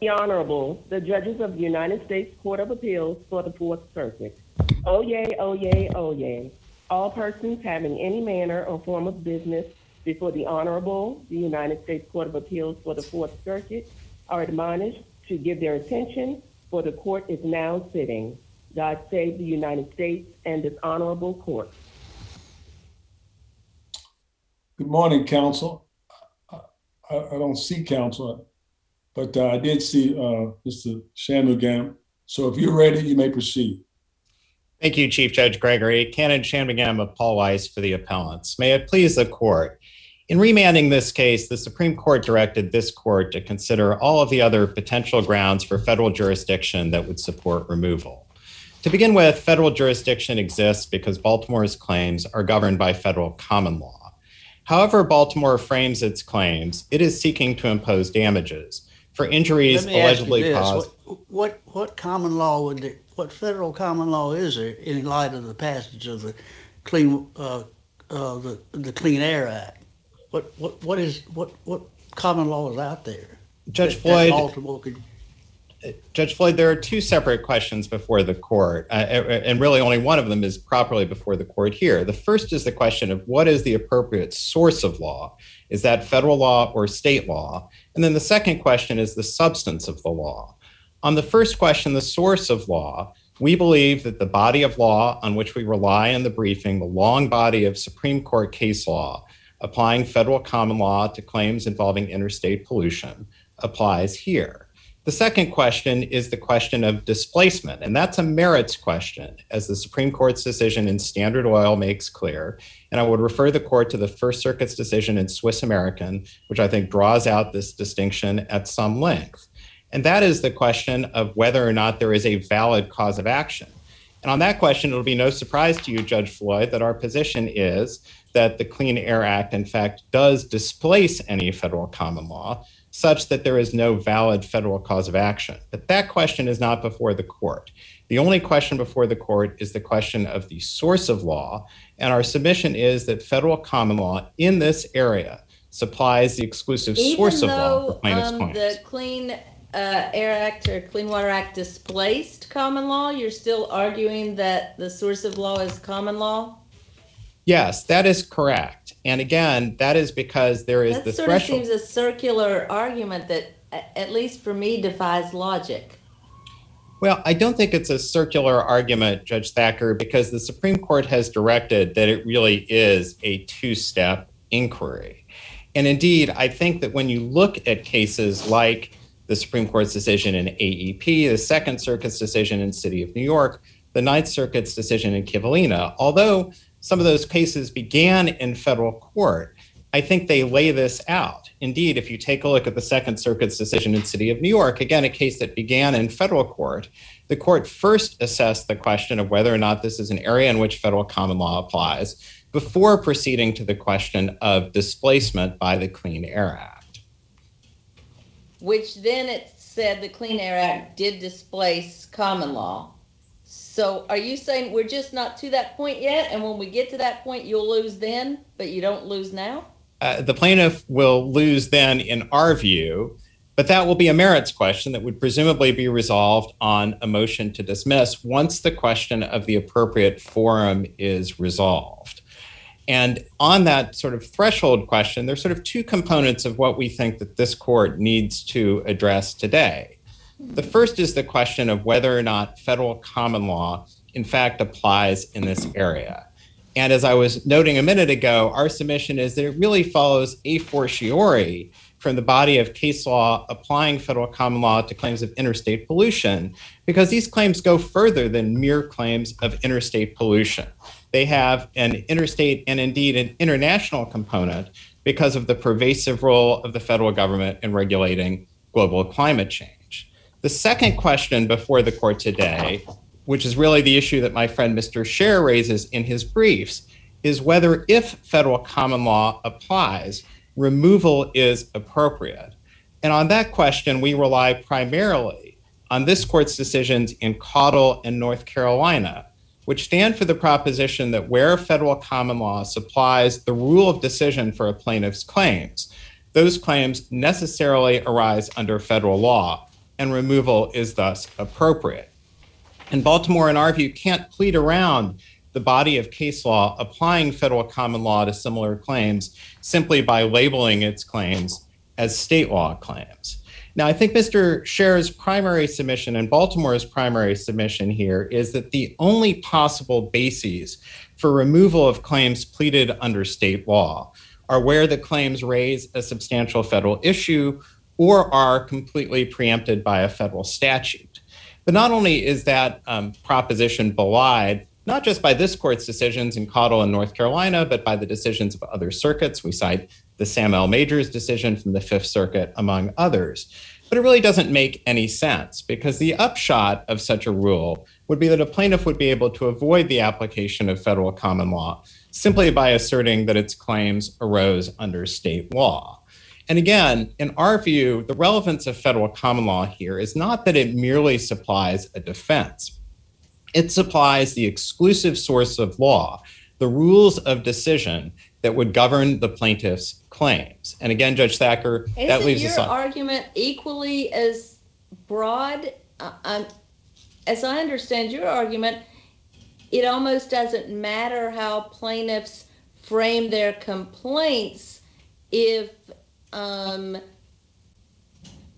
The Honorable, the judges of the United States Court of Appeals for the Fourth Circuit. Oyez, oyez, oyez. All persons having any manner or form of business before the Honorable, the United States Court of Appeals for the Fourth Circuit, are admonished to give their attention, for the court is now sitting. God save the United States and this honorable court. Good morning, counsel. I, I don't see counsel, but uh, I did see uh, Mr. Shanmugam. So if you're ready, you may proceed. Thank you, Chief Judge Gregory. Kannon Shanmugam of Paul Weiss for the appellants. May it please the court. In remanding this case, the Supreme Court directed this court to consider all of the other potential grounds for federal jurisdiction that would support removal. To begin with, federal jurisdiction exists because Baltimore's claims are governed by federal common law. However, Baltimore frames its claims, it is seeking to impose damages for injuries Let me ask you allegedly caused. What, what what common law would the, what federal common law is there in light of the passage of the clean uh, uh, the the Clean Air Act? What what what is what what common law is out there? Judge that- that Floyd, could Judge Floyd, there are two separate questions before the court, uh, and really only one of them is properly before the court here. The first is the question of what is the appropriate source of law? Is that federal law or state law? And then the second question is the substance of the law. On the first question, the source of law, we believe that the body of law on which we rely in the briefing, the long body of Supreme Court case law applying federal common law to claims involving interstate pollution, applies here. The second question is the question of displacement, and that's a merits question, as the Supreme Court's decision in Standard Oil makes clear. And I would refer the court to the First Circuit's decision in Swiss American, which I think draws out this distinction at some length. And that is the question of whether or not there is a valid cause of action. And on that question, it'll be no surprise to you, Judge Floyd, that our position is that the Clean Air Act, in fact, does displace any federal common law such that there is no valid federal cause of action. But that question is not before the court. The only question before the court is the question of the source of law. And our submission is that federal common law in this area supplies the exclusive source of law for though plaintiffs' um, the Clean uh, Air Act or Clean Water Act displaced common law, you're still arguing that the source of law is common law? Yes, that is correct. And again, that is because there is That the sort of seems a circular argument that, at least for me, defies logic. Well, I don't think it's a circular argument, Judge Thacker, because the Supreme Court has directed that it really is a two step inquiry. And indeed, I think that when you look at cases like the Supreme Court's decision in AEP, the Second Circuit's decision in City of New York, the Ninth Circuit's decision in Kivalina, although some of those cases began in federal court, I think they lay this out. Indeed, if you take a look at the Second Circuit's decision in City of New York, again, a case that began in federal court, the court first assessed the question of whether or not this is an area in which federal common law applies before proceeding to the question of displacement by the Clean Air Act. Which then it said the Clean Air Act did displace common law. So are you saying we're just not to that point yet? And when we get to that point, you'll lose then, but you don't lose now? Uh, the plaintiff will lose then, in our view, but that will be a merits question that would presumably be resolved on a motion to dismiss once the question of the appropriate forum is resolved. And on that sort of threshold question, there's sort of two components of what we think that this court needs to address today. The first is the question of whether or not federal common law, in fact, applies in this area. And as I was noting a minute ago, our submission is that it really follows a fortiori from the body of case law applying federal common law to claims of interstate pollution, because these claims go further than mere claims of interstate pollution. They have an interstate and indeed an international component because of the pervasive role of the federal government in regulating global climate change. The second question before the court today, which is really the issue that my friend Mr. Sher raises in his briefs, is whether if federal common law applies, removal is appropriate. And on that question, we rely primarily on this court's decisions in Caudill and North Carolina, which stand for the proposition that where federal common law supplies the rule of decision for a plaintiff's claims, those claims necessarily arise under federal law, and removal is thus appropriate. And Baltimore, in our view, can't plead around the body of case law applying federal common law to similar claims simply by labeling its claims as state law claims. Now, I think Mr. Sher's primary submission and Baltimore's primary submission here is that the only possible bases for removal of claims pleaded under state law are where the claims raise a substantial federal issue or are completely preempted by a federal statute. But not only is that um, proposition belied, not just by this court's decisions in Caudill and North Carolina, but by the decisions of other circuits. We cite the Sam L. Majors decision from the Fifth Circuit, among others. But it really doesn't make any sense because the upshot of such a rule would be that a plaintiff would be able to avoid the application of federal common law simply by asserting that its claims arose under state law. And again, in our view, the relevance of federal common law here is not that it merely supplies a defense, it supplies the exclusive source of law, the rules of decision that would govern the plaintiff's claims. And again, Judge Thacker, Isn't that leaves your argument equally as broad? Uh, um, as I understand your argument, it almost doesn't matter how plaintiffs frame their complaints if, um,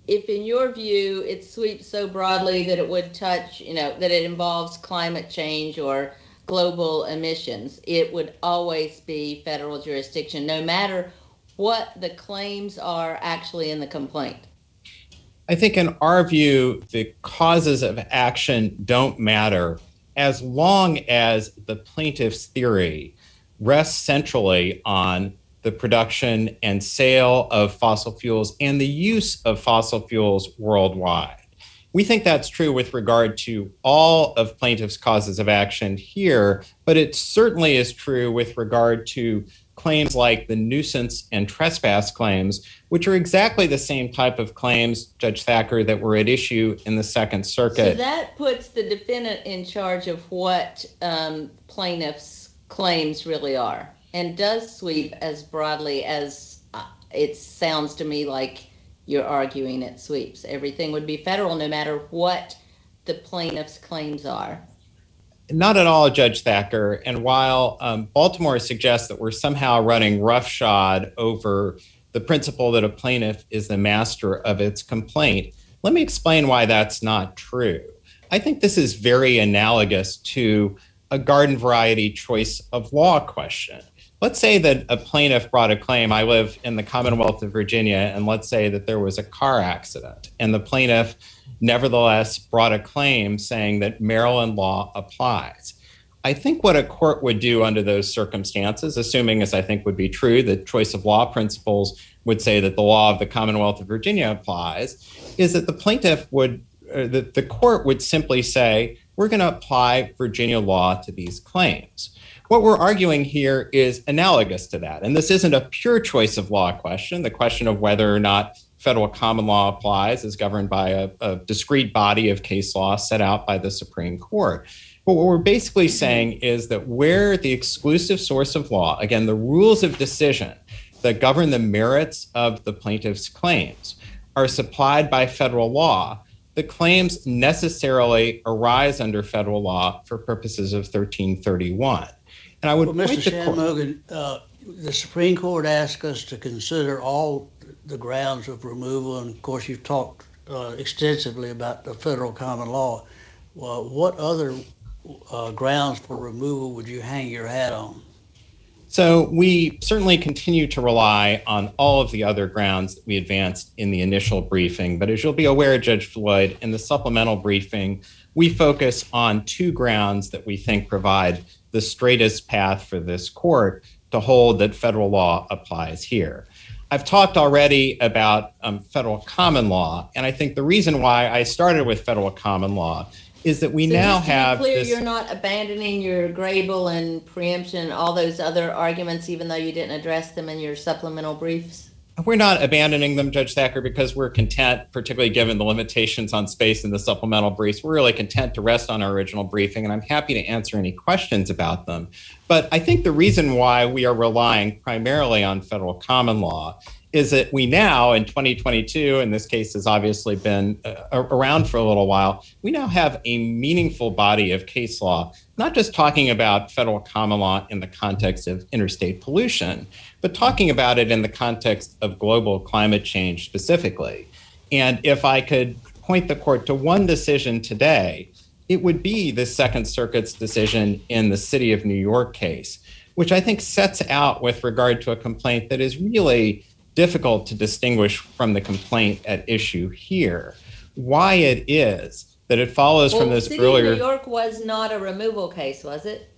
if in your view it sweeps so broadly that it would touch, you know, that it involves climate change or global emissions. It would always be federal jurisdiction, no matter what the claims are actually in the complaint. I think, in our view, the causes of action don't matter as long as the plaintiff's theory rests centrally on the production and sale of fossil fuels and the use of fossil fuels worldwide. We think that's true with regard to all of plaintiffs' causes of action here, but it certainly is true with regard to claims like the nuisance and trespass claims, which are exactly the same type of claims, Judge Thacker, that were at issue in the Second So Circuit. that puts the defendant in charge of what um, plaintiff's claims really are and does sweep as broadly as uh, it sounds to me like you're arguing it sweeps. Everything would be federal no matter what the plaintiff's claims are. Not at all, Judge Thacker. And while um, Baltimore suggests that we're somehow running roughshod over the principle that a plaintiff is the master of its complaint, let me explain why that's not true. I think this is very analogous to a garden variety choice of law question. Let's say that a plaintiff brought a claim. I live in the Commonwealth of Virginia, and let's say that there was a car accident, and the plaintiff nevertheless brought a claim saying that Maryland law applies. I think what a court would do under those circumstances, assuming, as I think would be true, that choice of law principles would say that the law of the Commonwealth of Virginia applies, is that the plaintiff would, uh, that the court would simply say, we're going to apply Virginia law to these claims. What we're arguing here is analogous to that. And this isn't a pure choice of law question. The question of whether or not federal common law applies is governed by a, a discrete body of case law set out by the Supreme Court. But what we're basically saying is that where the exclusive source of law, again, the rules of decision that govern the merits of the plaintiff's claims, are supplied by federal law, the claims necessarily arise under federal law for purposes of 1331. And I would Well, Mr. Shanmugam, uh, the Supreme Court asked us to consider all the grounds of removal, and of course, you've talked uh, extensively about the federal common law. Well, what other uh, grounds for removal would you hang your hat on? So we certainly continue to rely on all of the other grounds that we advanced in the initial briefing. But as you'll be aware, Judge Floyd, in the supplemental briefing, we focus on two grounds that we think provide the straightest path for this court to hold that federal law applies here. I've talked already about um, federal common law, and I think the reason why I started with federal common law is that we So now just to be have clear, this. you're not abandoning your Grable and preemption, all those other arguments, even though you didn't address them in your supplemental briefs. We're not abandoning them, Judge Thacker, because we're content, particularly given the limitations on space in the supplemental briefs. We're really content to rest on our original briefing, and I'm happy to answer any questions about them. But I think the reason why we are relying primarily on federal common law is that we now, in 2022, and this case has obviously been uh, around for a little while, we now have a meaningful body of case law, not just talking about federal common law in the context of interstate pollution, but talking about it in the context of global climate change specifically. And if I could point the court to one decision today, it would be the Second Circuit's decision in the City of New York case, which I think sets out with regard to a complaint that is really difficult to distinguish from the complaint at issue here. Why it is that it follows well, from this City earlier. Of New York was not a removal case, was it?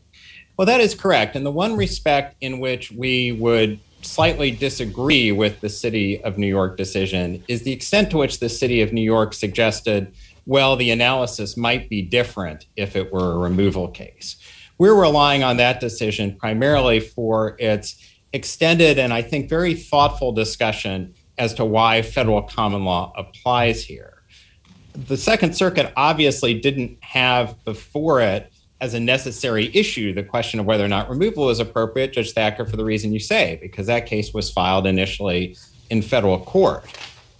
Well, that is correct. And the one respect in which we would slightly disagree with the City of New York decision is the extent to which the City of New York suggested, well, the analysis might be different if it were a removal case. We're relying on that decision primarily for its extended and I think very thoughtful discussion as to why federal common law applies here. The Second Circuit obviously didn't have before it as a necessary issue the question of whether or not removal is appropriate, Judge Thacker, for the reason you say, because that case was filed initially in federal court.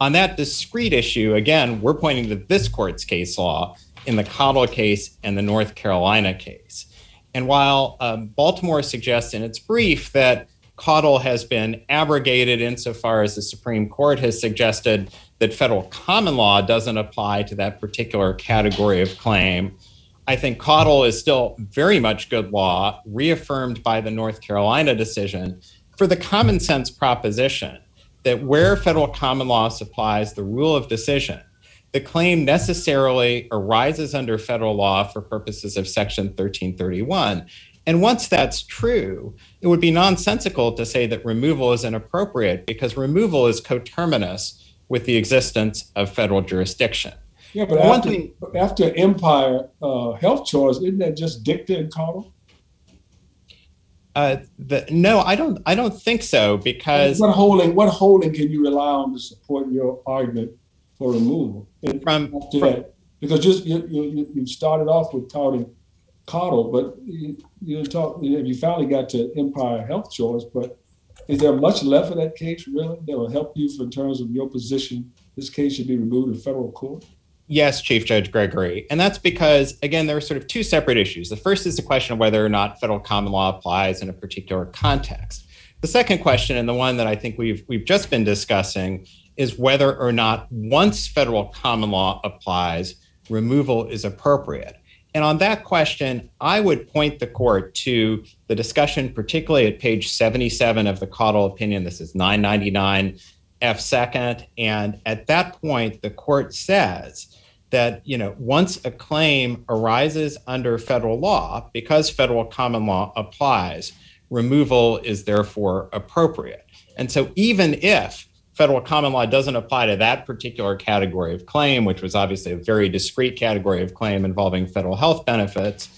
On that discrete issue, again, we're pointing to this court's case law in the Caudill case and the North Carolina case. And while um, Baltimore suggests in its brief that Caudill has been abrogated insofar as the Supreme Court has suggested that federal common law doesn't apply to that particular category of claim. I think Caudill is still very much good law, reaffirmed by the North Carolina decision, for the common sense proposition that where federal common law supplies the rule of decision, the claim necessarily arises under federal law for purposes of Section 1331. And once that's true, it would be nonsensical to say that removal is inappropriate because removal is coterminous with the existence of federal jurisdiction. Yeah, but One after, thing- after Empire uh, Health Choice, isn't that just dicta and Caudill? Uh, the, no, I don't. I don't think so because What holding, what holding can you rely on to support your argument for removal? And from, after from that, because just you, you, you- started off with touting Caudill, but you, you talk, you you finally got to Empire Health Choice, but is there much left of that case really that will help you in terms of your position? This case should be removed in federal court? Yes, Chief Judge Gregory. And that's because, again, there are sort of two separate issues. The first is the question of whether or not federal common law applies in a particular context. The second question, and the one that I think we've, we've just been discussing, is whether or not once federal common law applies, removal is appropriate. And on that question, I would point the court to the discussion, particularly at page 77 of the Caudill opinion. This is 999 F second. And at that point, the court says that, you know, once a claim arises under federal law, because federal common law applies, removal is therefore appropriate. And so even if federal common law doesn't apply to that particular category of claim, which was obviously a very discrete category of claim involving federal health benefits,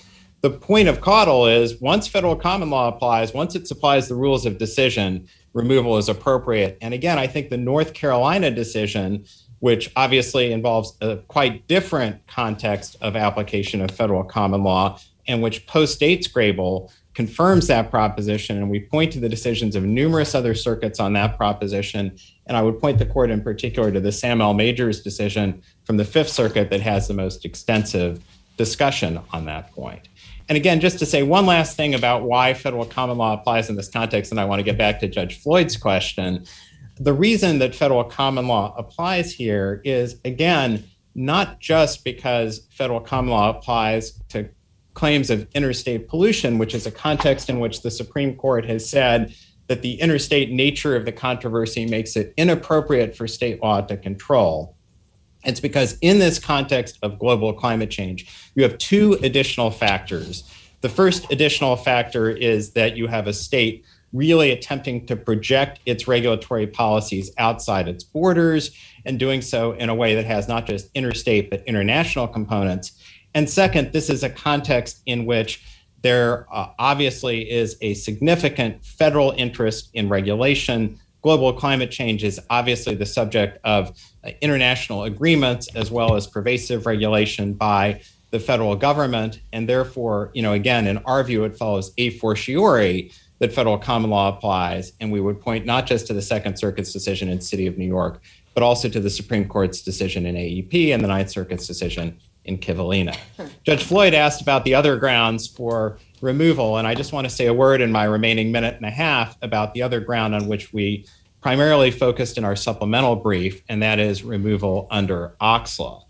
the point of Caudill is once federal common law applies, once it supplies the rules of decision, removal is appropriate. And again, I think the North Carolina decision, which obviously involves a quite different context of application of federal common law, and which postdates Grable, confirms that proposition. And we point to the decisions of numerous other circuits on that proposition. And I would point the court in particular to the Sam L. Majors decision from the Fifth Circuit that has the most extensive discussion on that point. And again, just to say one last thing about why federal common law applies in this context, and I want to get back to Judge Floyd's question. The reason that federal common law applies here is, again, not just because federal common law applies to claims of interstate pollution, which is a context in which the Supreme Court has said that the interstate nature of the controversy makes it inappropriate for state law to control. It's because in this context of global climate change, you have two additional factors. The first additional factor is that you have a state really attempting to project its regulatory policies outside its borders and doing so in a way that has not just interstate but international components. And second, this is a context in which there uh, obviously is a significant federal interest in regulation. Global climate change is obviously the subject of uh, international agreements as well as pervasive regulation by the federal government, and therefore, you know, again, in our view, it follows a fortiori that federal common law applies, and we would point not just to the Second Circuit's decision in City of New York, but also to the Supreme Court's decision in AEP and the Ninth Circuit's decision in Kivalina. Judge Floyd asked about the other grounds for removal, and I just want to say a word in my remaining minute and a half about the other ground on which we primarily focused in our supplemental brief, and that is removal under OCSLA.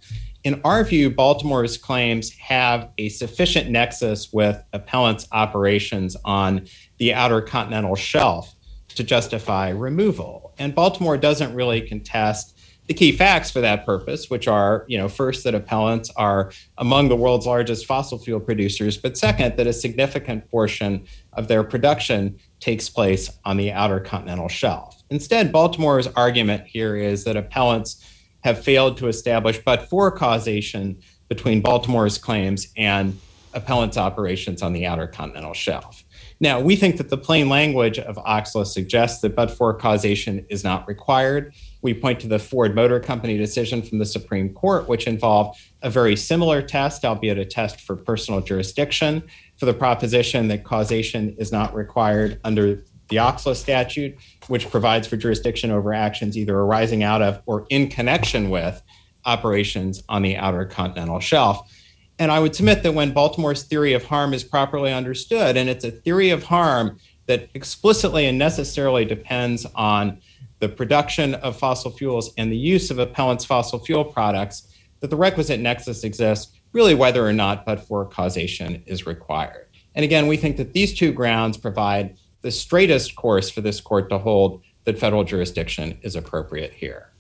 In our view, Baltimore's claims have a sufficient nexus with appellants' operations on the outer continental shelf to justify removal. And Baltimore doesn't really contest the key facts for that purpose, which are, you know, first that appellants are among the world's largest fossil fuel producers, but second that a significant portion of their production takes place on the outer continental shelf. Instead, Baltimore's argument here is that appellants have failed to establish but for causation between Baltimore's claims and appellants' operations on the outer continental shelf. Now, we think that the plain language of OCSLA suggests that but for causation is not required. We point to the Ford Motor Company decision from the Supreme Court, which involved a very similar test, albeit a test for personal jurisdiction, for the proposition that causation is not required under the OCSLA statute, which provides for jurisdiction over actions either arising out of or in connection with operations on the outer continental shelf. And I would submit that when Baltimore's theory of harm is properly understood, and it's a theory of harm that explicitly and necessarily depends on the production of fossil fuels and the use of appellants' fossil fuel products, that the requisite nexus exists, really whether or not but for causation is required. And again, we think that these two grounds provide the straightest course for this court to hold that federal jurisdiction is appropriate here.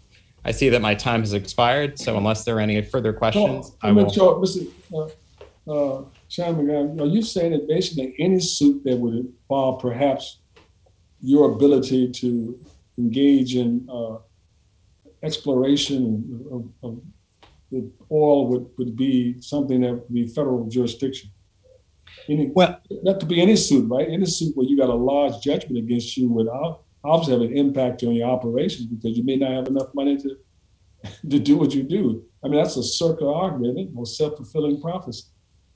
I see that my time has expired, so unless there are any further questions, I I'm will. sure, Mr. Uh, uh, Chairman, are you saying that basically any suit that would involve perhaps your ability to engage in uh, exploration of, of the oil would, would be something that would be federal jurisdiction? Any, Well- that could be any suit, right? Any suit where you got a large judgment against you would obviously have an impact on your operations because you may not have enough money to to do what you do. I mean, that's a circular argument, or self-fulfilling prophecy.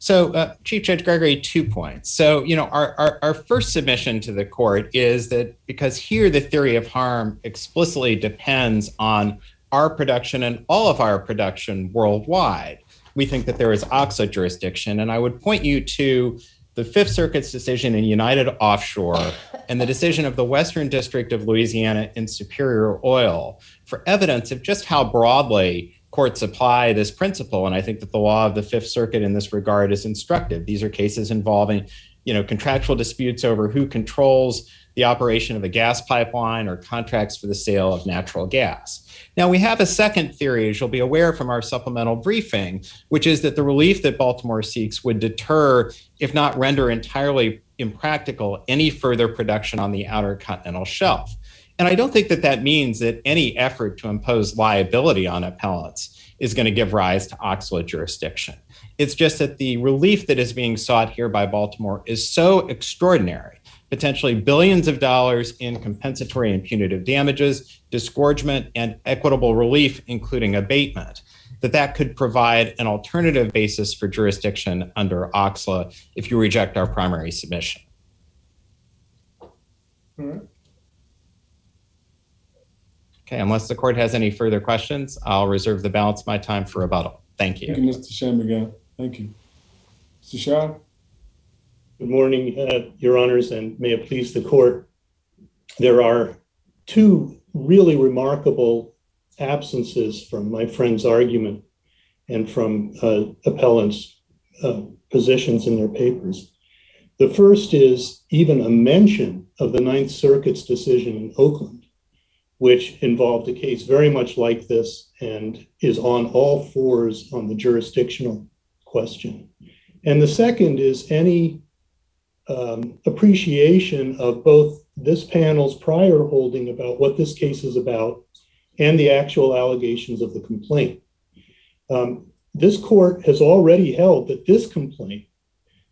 So, uh, Chief Judge Gregory, two points. So, you know, our, our, our first submission to the court is that because here the theory of harm explicitly depends on our production and all of our production worldwide, we think that there is OCSLA jurisdiction. And I would point you to the Fifth Circuit's decision in United Offshore and the decision of the Western District of Louisiana in Superior Oil for evidence of just how broadly courts apply this principle. And I think that the law of the Fifth Circuit in this regard is instructive. These are cases involving, you know, contractual disputes over who controls the operation of a gas pipeline or contracts for the sale of natural gas. Now, we have a second theory, as you'll be aware from our supplemental briefing, which is that the relief that Baltimore seeks would deter, if not render entirely impractical, any further production on the outer continental shelf. And I don't think that that means that any effort to impose liability on appellants is going to give rise to OCSLA jurisdiction. It's just that the relief that is being sought here by Baltimore is so extraordinary potentially billions of dollars in compensatory and punitive damages, disgorgement, and equitable relief, including abatement, that that could provide an alternative basis for jurisdiction under OCSLA if you reject our primary submission. All right. Okay, unless the court has any further questions, I'll reserve the balance of my time for rebuttal. Thank you. Thank you. you, Mr. Shanmugam. Thank you. Mr. Shah? Good morning, uh, Your Honors, and may it please the court. There are two really remarkable absences from my friend's argument and from uh, appellants' uh, positions in their papers. The first is even a mention of the Ninth Circuit's decision in Oakland, which involved a case very much like this and is on all fours on the jurisdictional question. And the second is any um, appreciation of both this panel's prior holding about what this case is about and the actual allegations of the complaint. Um, this court has already held that this complaint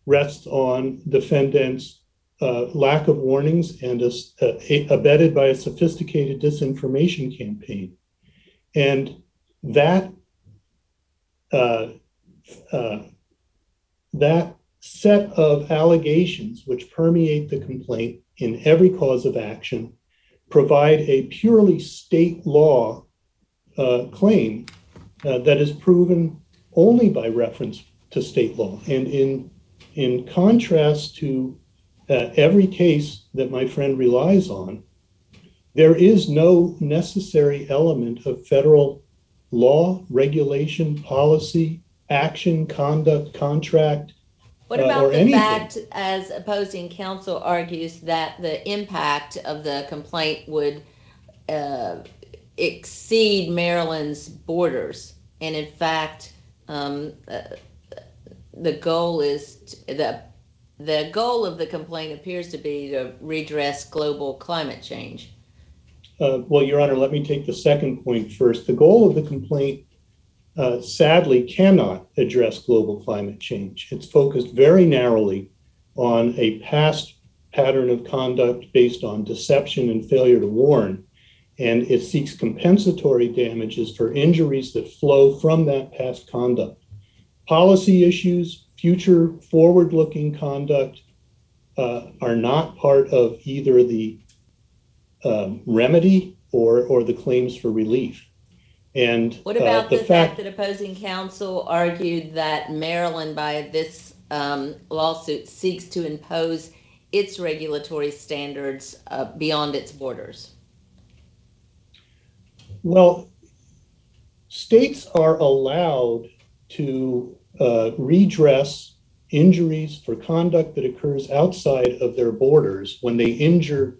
rests on defendants' uh, lack of warnings and abetted by a sophisticated disinformation campaign. And that uh, uh, that set of allegations which permeate the complaint in every cause of action provide a purely state law uh, claim uh, that is proven only by reference to state law. And in, in contrast to uh, every case that my friend relies on, there is no necessary element of federal law, regulation, policy, action, conduct, contract. What uh, about or the anything. fact, as opposing counsel argues, that the impact of the complaint would uh, exceed Maryland's borders? And in fact, um, uh, the goal is, t- the, the goal of the complaint appears to be to redress global climate change. Uh, well, Your Honor, let me take the second point first. The goal of the complaint uh, sadly cannot address global climate change. It's focused very narrowly on a past pattern of conduct based on deception and failure to warn. And it seeks compensatory damages for injuries that flow from that past conduct. Policy issues, future forward looking conduct uh, are not part of either the um, remedy or, or the claims for relief. And What uh, about the fact that opposing counsel argued that Maryland, by this um, lawsuit, seeks to impose its regulatory standards uh, beyond its borders? Well, states are allowed to uh, redress injuries for conduct that occurs outside of their borders when they injure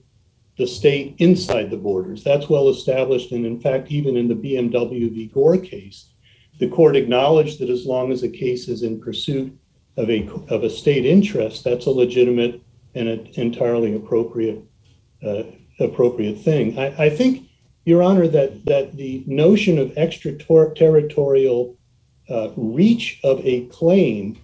the state inside the borders. That's well established. And in fact, even in the BMW v. Gore case, the court acknowledged that as long as a case is in pursuit of a, of a state interest, that's a legitimate and an entirely appropriate, uh, appropriate thing. I, I think your Honor, that, that the notion of extraterritorial uh, reach of a claim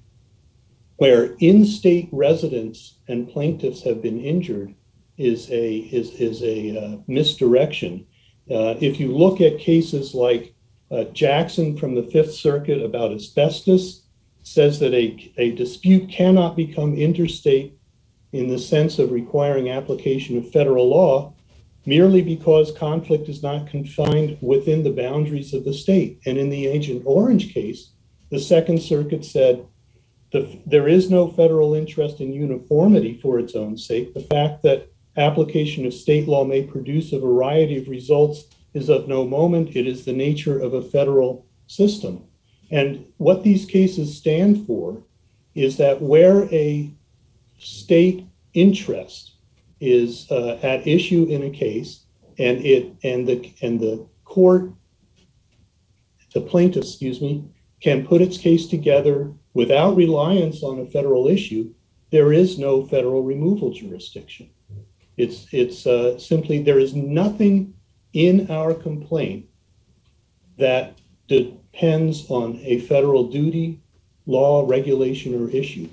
where in-state residents and plaintiffs have been injured is a is is a uh, misdirection. Uh, if you look at cases like uh, Jackson from the Fifth Circuit about asbestos, says that a, a dispute cannot become interstate in the sense of requiring application of federal law merely because conflict is not confined within the boundaries of the state. And in the Agent Orange case, the Second Circuit said the, there is no federal interest in uniformity for its own sake. The fact that application of state law may produce a variety of results is of no moment. It is the nature of a federal system. And what these cases stand for is that where a state interest is uh, at issue in a case and it and the and the court the plaintiff excuse me can put its case together without reliance on a federal issue there is no federal removal jurisdiction. It's it's uh, simply there is nothing in our complaint that depends on a federal duty law regulation or issue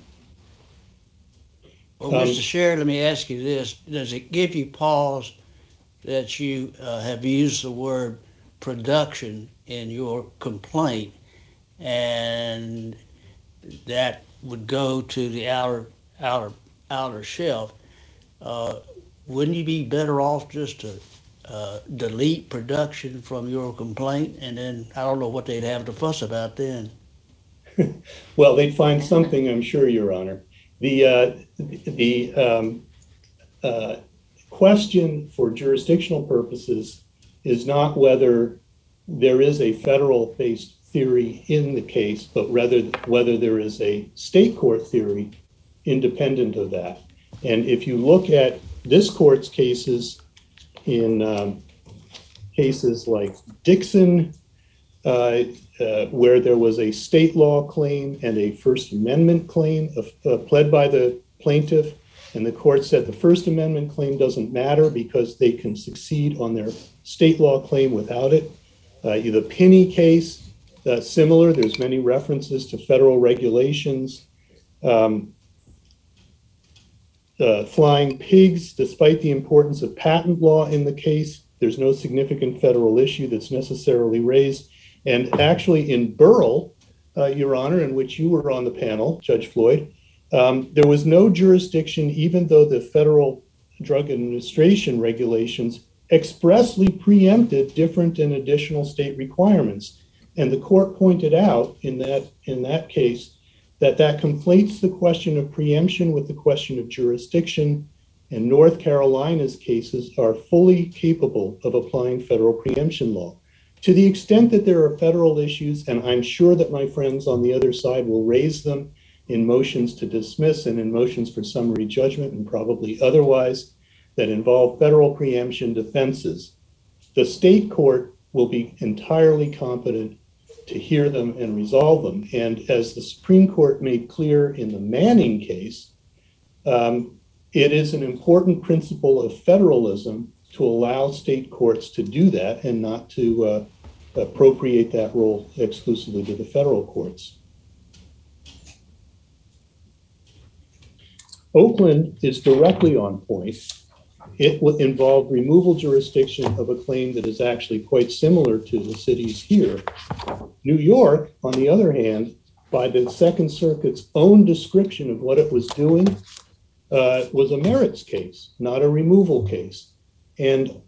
Well, Um, Mr. Sherry, let me ask you this. Does it give you pause that you uh, have used the word production in your complaint and that would go to the outer, outer, outer shelf? Uh, wouldn't you be better off just to uh, delete production from your complaint and then I don't know what they'd have to fuss about then? Well, they'd find something, I'm sure, Your Honor. The, uh, the um, uh, question for jurisdictional purposes is not whether there is a federal-based theory in the case, but rather whether there is a state court theory independent of that. And if you look at this court's cases in um, cases like Dixon, uh, uh, where there was a state law claim and a First Amendment claim of, uh, pled by the plaintiff. And the court said the First Amendment claim doesn't matter because they can succeed on their state law claim without it. Uh, the Pinney case, uh, similar, there's many references to federal regulations. Um, uh, flying pigs, despite the importance of patent law in the case, there's no significant federal issue that's necessarily raised. And actually, in Burrell, uh, Your Honor, in which you were on the panel, Judge Floyd, um, there was no jurisdiction, even though the Federal Drug Administration regulations expressly preempted different and additional state requirements. And the court pointed out in that in that case that that conflates the question of preemption with the question of jurisdiction. And North Carolina's cases are fully capable of applying federal preemption law. To the extent that there are federal issues, and I'm sure that my friends on the other side will raise them in motions to dismiss and in motions for summary judgment and probably otherwise that involve federal preemption defenses, the state court will be entirely competent to hear them and resolve them. And as the Supreme Court made clear in the Manning case, um, it is an important principle of federalism to allow state courts to do that and not to uh, appropriate that role exclusively to the federal courts. Oakland is directly on point. It would involve removal jurisdiction of a claim that is actually quite similar to the cities here. New York, on the other hand, by the Second Circuit's own description of what it was doing, uh, was a merits case, not a removal case. And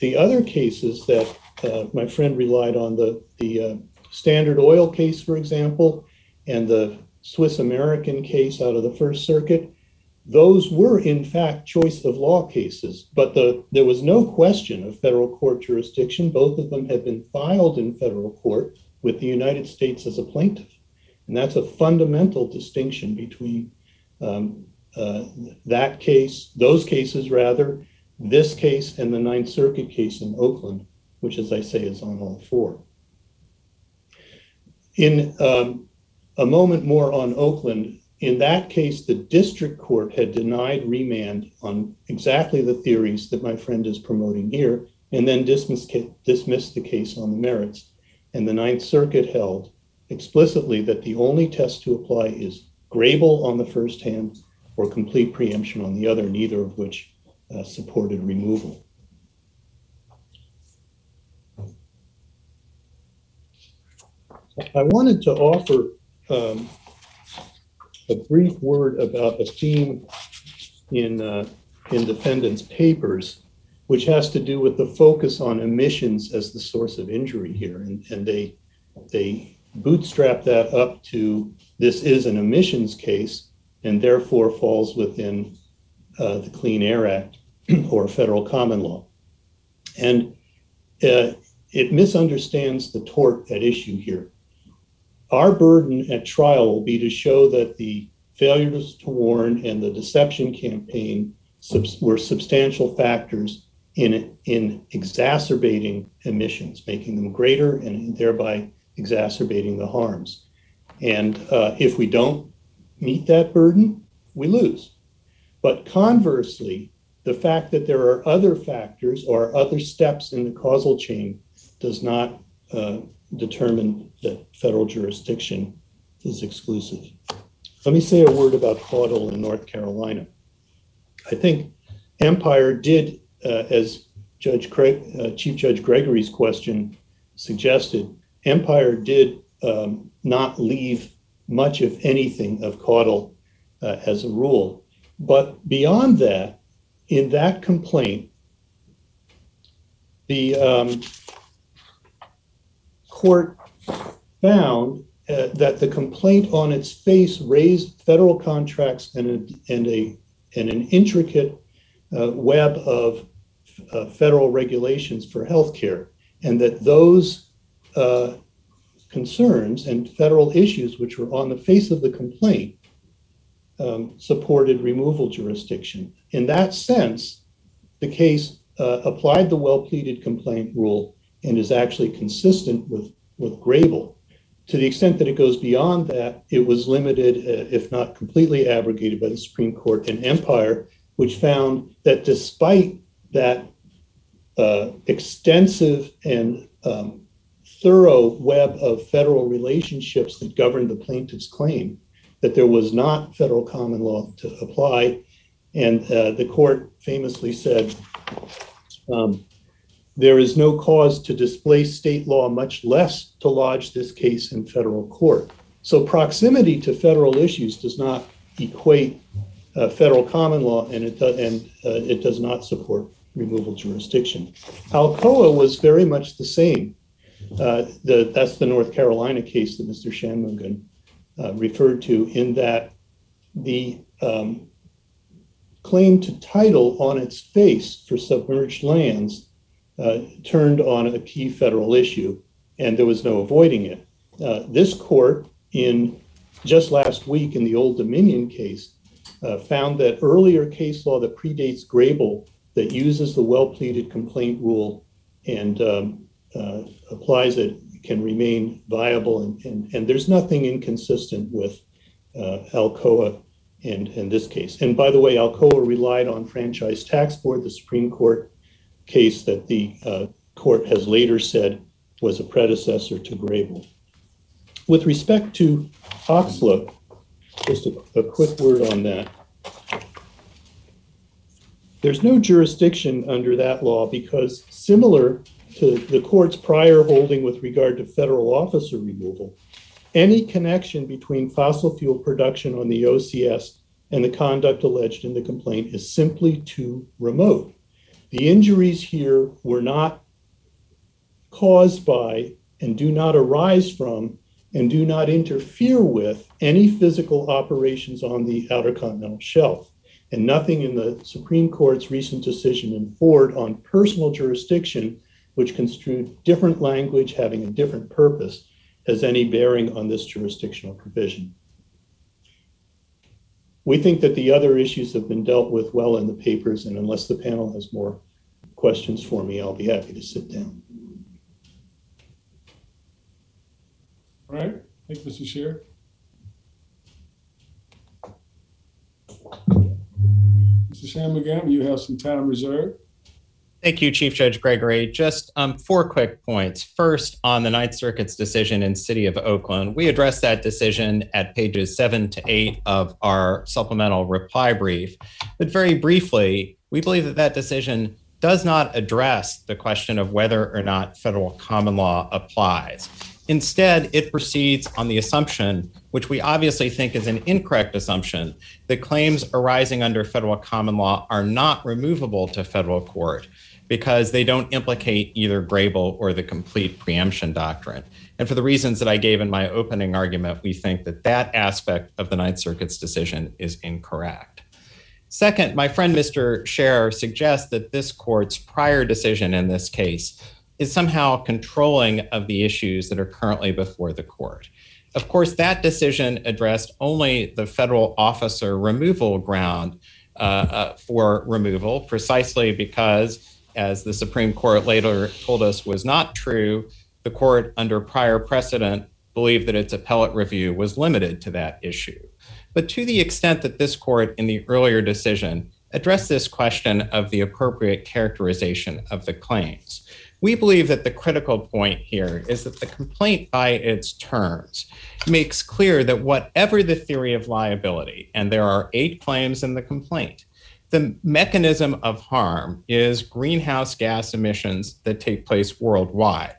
the other cases that uh, my friend relied on, the, the uh, Standard Oil case, for example, and the Swiss American case out of the First Circuit, those were in fact choice of law cases, but the, there was no question of federal court jurisdiction. Both of them had been filed in federal court with the United States as a plaintiff. And that's a fundamental distinction between um, uh, that case, those cases rather, this case, and the Ninth Circuit case in Oakland, which, as I say, is on all four. In um, a moment more on Oakland, in that case, the district court had denied remand on exactly the theories that my friend is promoting here, and then dismissed, dismissed the case on the merits. And the Ninth Circuit held explicitly that the only test to apply is Grable on the first hand or complete preemption on the other, neither of which uh, supported removal. I wanted to offer um, a brief word about a theme in uh, in defendants' papers, which has to do with the focus on emissions as the source of injury here, and, and they they bootstrap that up to this is an emissions case and therefore falls within uh, the Clean Air Act or federal common law, and uh, it misunderstands the tort at issue here. Our burden at trial will be to show that the failures to warn and the deception campaign were substantial factors in, in exacerbating emissions, making them greater and thereby exacerbating the harms. And uh, if we don't meet that burden, we lose. But conversely, the fact that there are other factors or other steps in the causal chain does not uh, determine that federal jurisdiction is exclusive. Let me say a word about Caudill in North Carolina. I think Empire did, uh, as Judge Craig, uh, Chief Judge Gregory's question suggested, Empire did um, not leave much, if anything, of Caudill uh, as a rule. But beyond that, in that complaint, the um, court found uh, that the complaint on its face raised federal contracts and and a and an intricate uh, web of uh, federal regulations for healthcare, and that those concerns and federal issues, which were on the face of the complaint, um, supported removal jurisdiction. In that sense, the case applied the well pleaded complaint rule and is actually consistent with, with Grable. To the extent that it goes beyond that, it was limited, uh, if not completely abrogated by the Supreme Court in Empire, which found that despite that uh, extensive and um, thorough web of federal relationships that governed the plaintiff's claim, that there was not federal common law to apply. And uh, the court famously said, um, there is no cause to displace state law, much less to lodge this case in federal court. So proximity to federal issues does not equate uh, federal common law, and it does, and uh, it does not support removal jurisdiction. Alcoa was very much the same. Uh, the, that's the North Carolina case that Mr. Shanmugam uh, referred to, in that the um, claim to title on its face for submerged lands turned on a key federal issue, and there was no avoiding it. Uh, this court, in just last week in the Old Dominion case, uh, found that earlier case law that predates Grable that uses the well pleaded complaint rule and um, uh, applies it can remain viable. And, and, and there's nothing inconsistent with uh, Alcoa in, in this case. And by the way, Alcoa relied on Franchise Tax Board, the Supreme Court case that the uh, court has later said was a predecessor to Grable. With respect to OCSLA, just a, a quick word on that. There's no jurisdiction under that law because similar to the court's prior holding with regard to federal officer removal, any connection between fossil fuel production on the OCS and the conduct alleged in the complaint is simply too remote. The injuries here were not caused by and do not arise from and do not interfere with any physical operations on the Outer Continental Shelf. And nothing in the Supreme Court's recent decision in Ford on personal jurisdiction, which construed different language having a different purpose, has any bearing on this jurisdictional provision. We think that the other issues have been dealt with well in the papers, and unless the panel has more questions for me, I'll be happy to sit down. All right, thank you, Mr. Sher. Mr. Shanmugam, you have some time reserved. Thank you, Chief Judge Gregory. Just um, four quick points. First, on the Ninth Circuit's decision in City of Oakland, we addressed that decision at pages seven to eight of our supplemental reply brief. But very briefly, we believe that that decision does not address the question of whether or not federal common law applies. Instead, it proceeds on the assumption, which we obviously think is an incorrect assumption, that claims arising under federal common law are not removable to federal court because they don't implicate either Grable or the complete preemption doctrine. And for the reasons that I gave in my opening argument, we think that that aspect of the Ninth Circuit's decision is incorrect. Second, my friend Mr. Sher suggests that this court's prior decision in this case is somehow controlling of the issues that are currently before the court. Of course, that decision addressed only the federal officer removal ground uh, uh, for removal, precisely because, as the Supreme Court later told us was not true, the court, under prior precedent, believed that its appellate review was limited to that issue. But to the extent that this court, in the earlier decision, addressed this question of the appropriate characterization of the claims, we believe that the critical point here is that the complaint, by its terms, makes clear that whatever the theory of liability, and there are eight claims in the complaint, the mechanism of harm is greenhouse gas emissions that take place worldwide.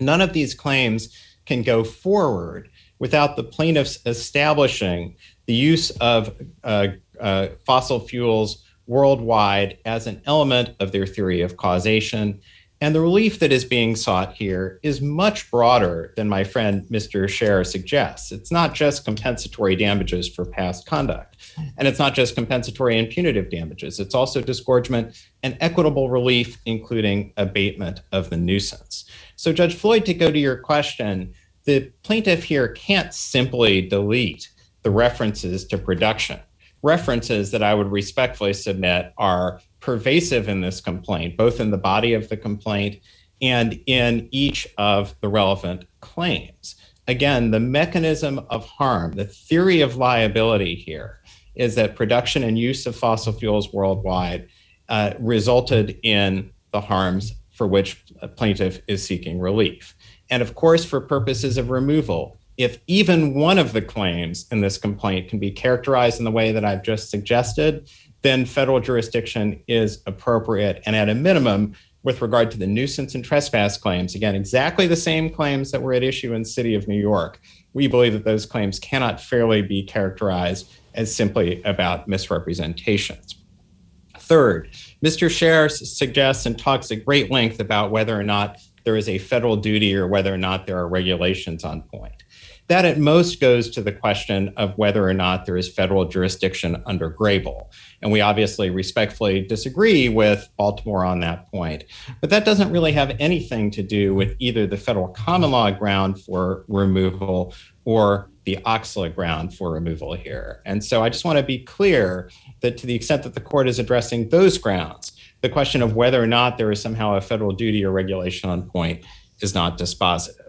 None of these claims can go forward without the plaintiffs establishing the use of uh, uh, fossil fuels worldwide as an element of their theory of causation and the relief that is being sought here is much broader than my friend Mr. Sher suggests. It's not just compensatory damages for past conduct, and it's not just compensatory and punitive damages. It's also disgorgement and equitable relief, including abatement of the nuisance. So, Judge Floyd, to go to your question, the plaintiff here can't simply delete the references to production. References that I would respectfully submit are pervasive in this complaint, both in the body of the complaint and in each of the relevant claims. Again, the mechanism of harm, the theory of liability here is that production and use of fossil fuels worldwide uh, resulted in the harms for which a plaintiff is seeking relief. And of course, for purposes of removal, if even one of the claims in this complaint can be characterized in the way that I've just suggested, then federal jurisdiction is appropriate. And at a minimum, with regard to the nuisance and trespass claims, again, exactly the same claims that were at issue in city of New York, we believe that those claims cannot fairly be characterized as simply about misrepresentations. Third, Mr. Sher suggests and talks at great length about whether or not there is a federal duty or whether or not there are regulations on point. That at most goes to the question of whether or not there is federal jurisdiction under Grable. And we obviously respectfully disagree with Baltimore on that point. But that doesn't really have anything to do with either the federal common law ground for removal or the OCSLA ground for removal here. And so I just want to be clear that to the extent that the court is addressing those grounds, the question of whether or not there is somehow a federal duty or regulation on point is not dispositive.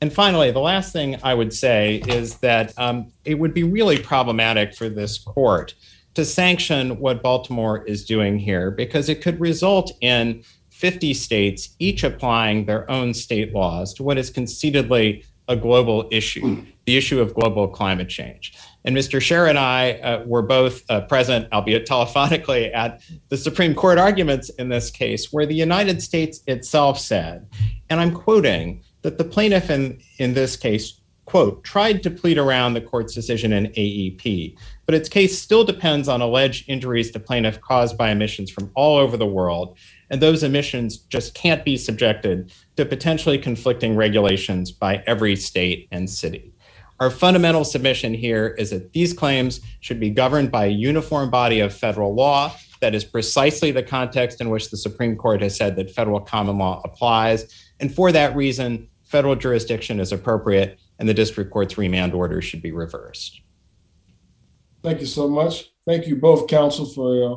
And finally, the last thing I would say is that um, it would be really problematic for this court to sanction what Baltimore is doing here because it could result in 50 states each applying their own state laws to what is conceitedly a global issue, the issue of global climate change. And Mr. Sher and I uh, were both uh, present, albeit telephonically, at the Supreme Court arguments in this case, where the United States itself said, and I'm quoting, that the plaintiff in, in this case, quote, tried to plead around the court's decision in AEP, but its case still depends on alleged injuries to plaintiff caused by emissions from all over the world. And those emissions just can't be subjected to potentially conflicting regulations by every state and city. Our fundamental submission here is that these claims should be governed by a uniform body of federal law. That is precisely the context in which the Supreme Court has said that federal common law applies. And for that reason, federal jurisdiction is appropriate and the district court's remand order should be reversed. Thank you so much. Thank you both, counsel, for a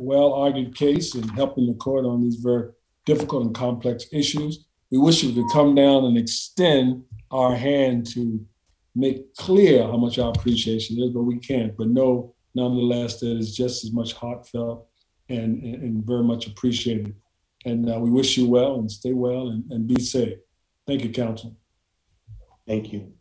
well argued case and helping the court on these very difficult and complex issues. We wish you could come down and extend our hand to make clear how much our appreciation is, but we can't. But know nonetheless that it's just as much heartfelt and, and, and very much appreciated. And uh, we wish you well and stay well and, and be safe. Thank you, Counsel. Thank you.